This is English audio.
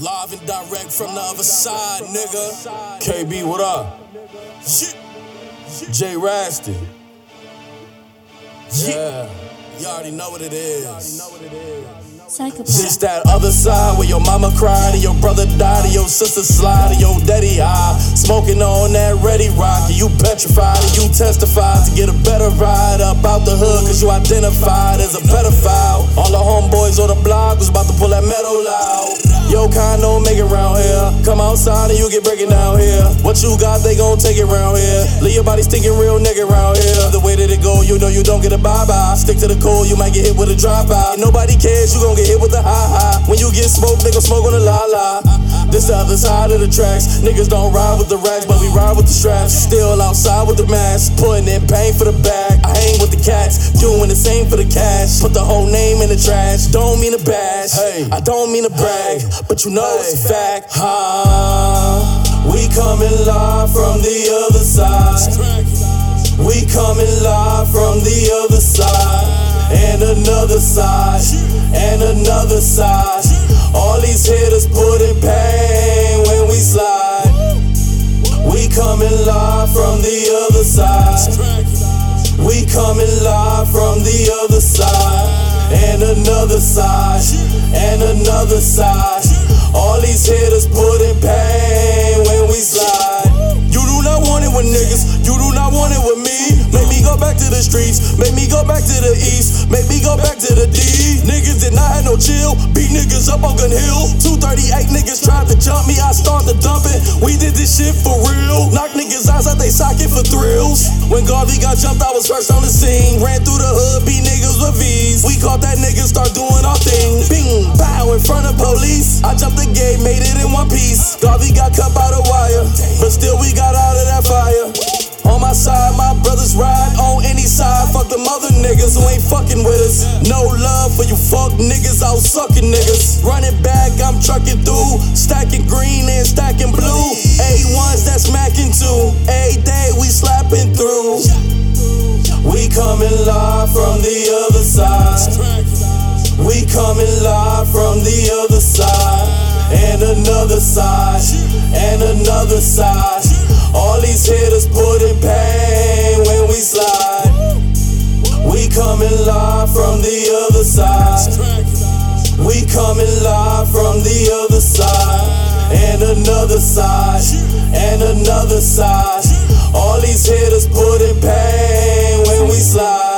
Live and direct from the other side, nigga. KB, what up? Shit. J Rasty. Yeah. You already know what it is. This that other side where your mama cried and your brother died and your sister slide and your daddy high. Smoking on that ready rock and you petrified and you testified to get a better ride up out the hood cause you identified as a pedophile. All the homeboys on the block was about to pull that metal out. Kind don't make it round here. Come outside and you get breaking down here. What you got, they gon' take it round here. Leave your body stinking real nigga round here. The way that it go, you know you don't get a bye bye. Stick to the cold, you might get hit with a drop out. Nobody cares, you gon' get hit with a high high. When you get smoked, they gon' smoke on a la la. This the other side of the tracks. Niggas don't ride with the racks, but we ride with the straps. Still outside with the mask, putting in pain for the bag. I hang with the cats, doing the same for the cash. Put the whole name in the trash. Don't mean to bash, hey. I don't mean to brag, but you know it's a fact. Ah, we coming live from the other side. We coming live from the other side. And another side, and another side. All these hitters put in pain when we slide. We coming live from the other side. We coming live from the other side. And another side, and another side. All these hitters put in pain when we slide. You do not want it with niggas, you do not want it with me. Go back to the streets, make me go back to the east, make me go back to the D. Niggas did not have no chill, beat niggas up on Gun Hill. 238 niggas tried to jump me, I started dumping. We did this shit for real. Knock niggas eyes out they socket for thrills. When Garvey got jumped, I was first on the scene. Ran through the hood, beat niggas with V's. We caught that nigga, start doing our thing. Bing, bow in front of police. I jumped the gate, made it in one piece. Garvey got cut by the wire, but still we got out of that fire. On my side, my brothers ride on them other niggas who ain't fucking with us. No love for you fuck niggas out sucking niggas. Running back, I'm trucking through. Stacking green and stacking blue. A1s that's smacking too. day we slapping through. We coming live from the other side. We coming live from the other side. And another side. And another side. All these hitters put in from the other side. And another side. And another side. All these hitters put in pain when we slide.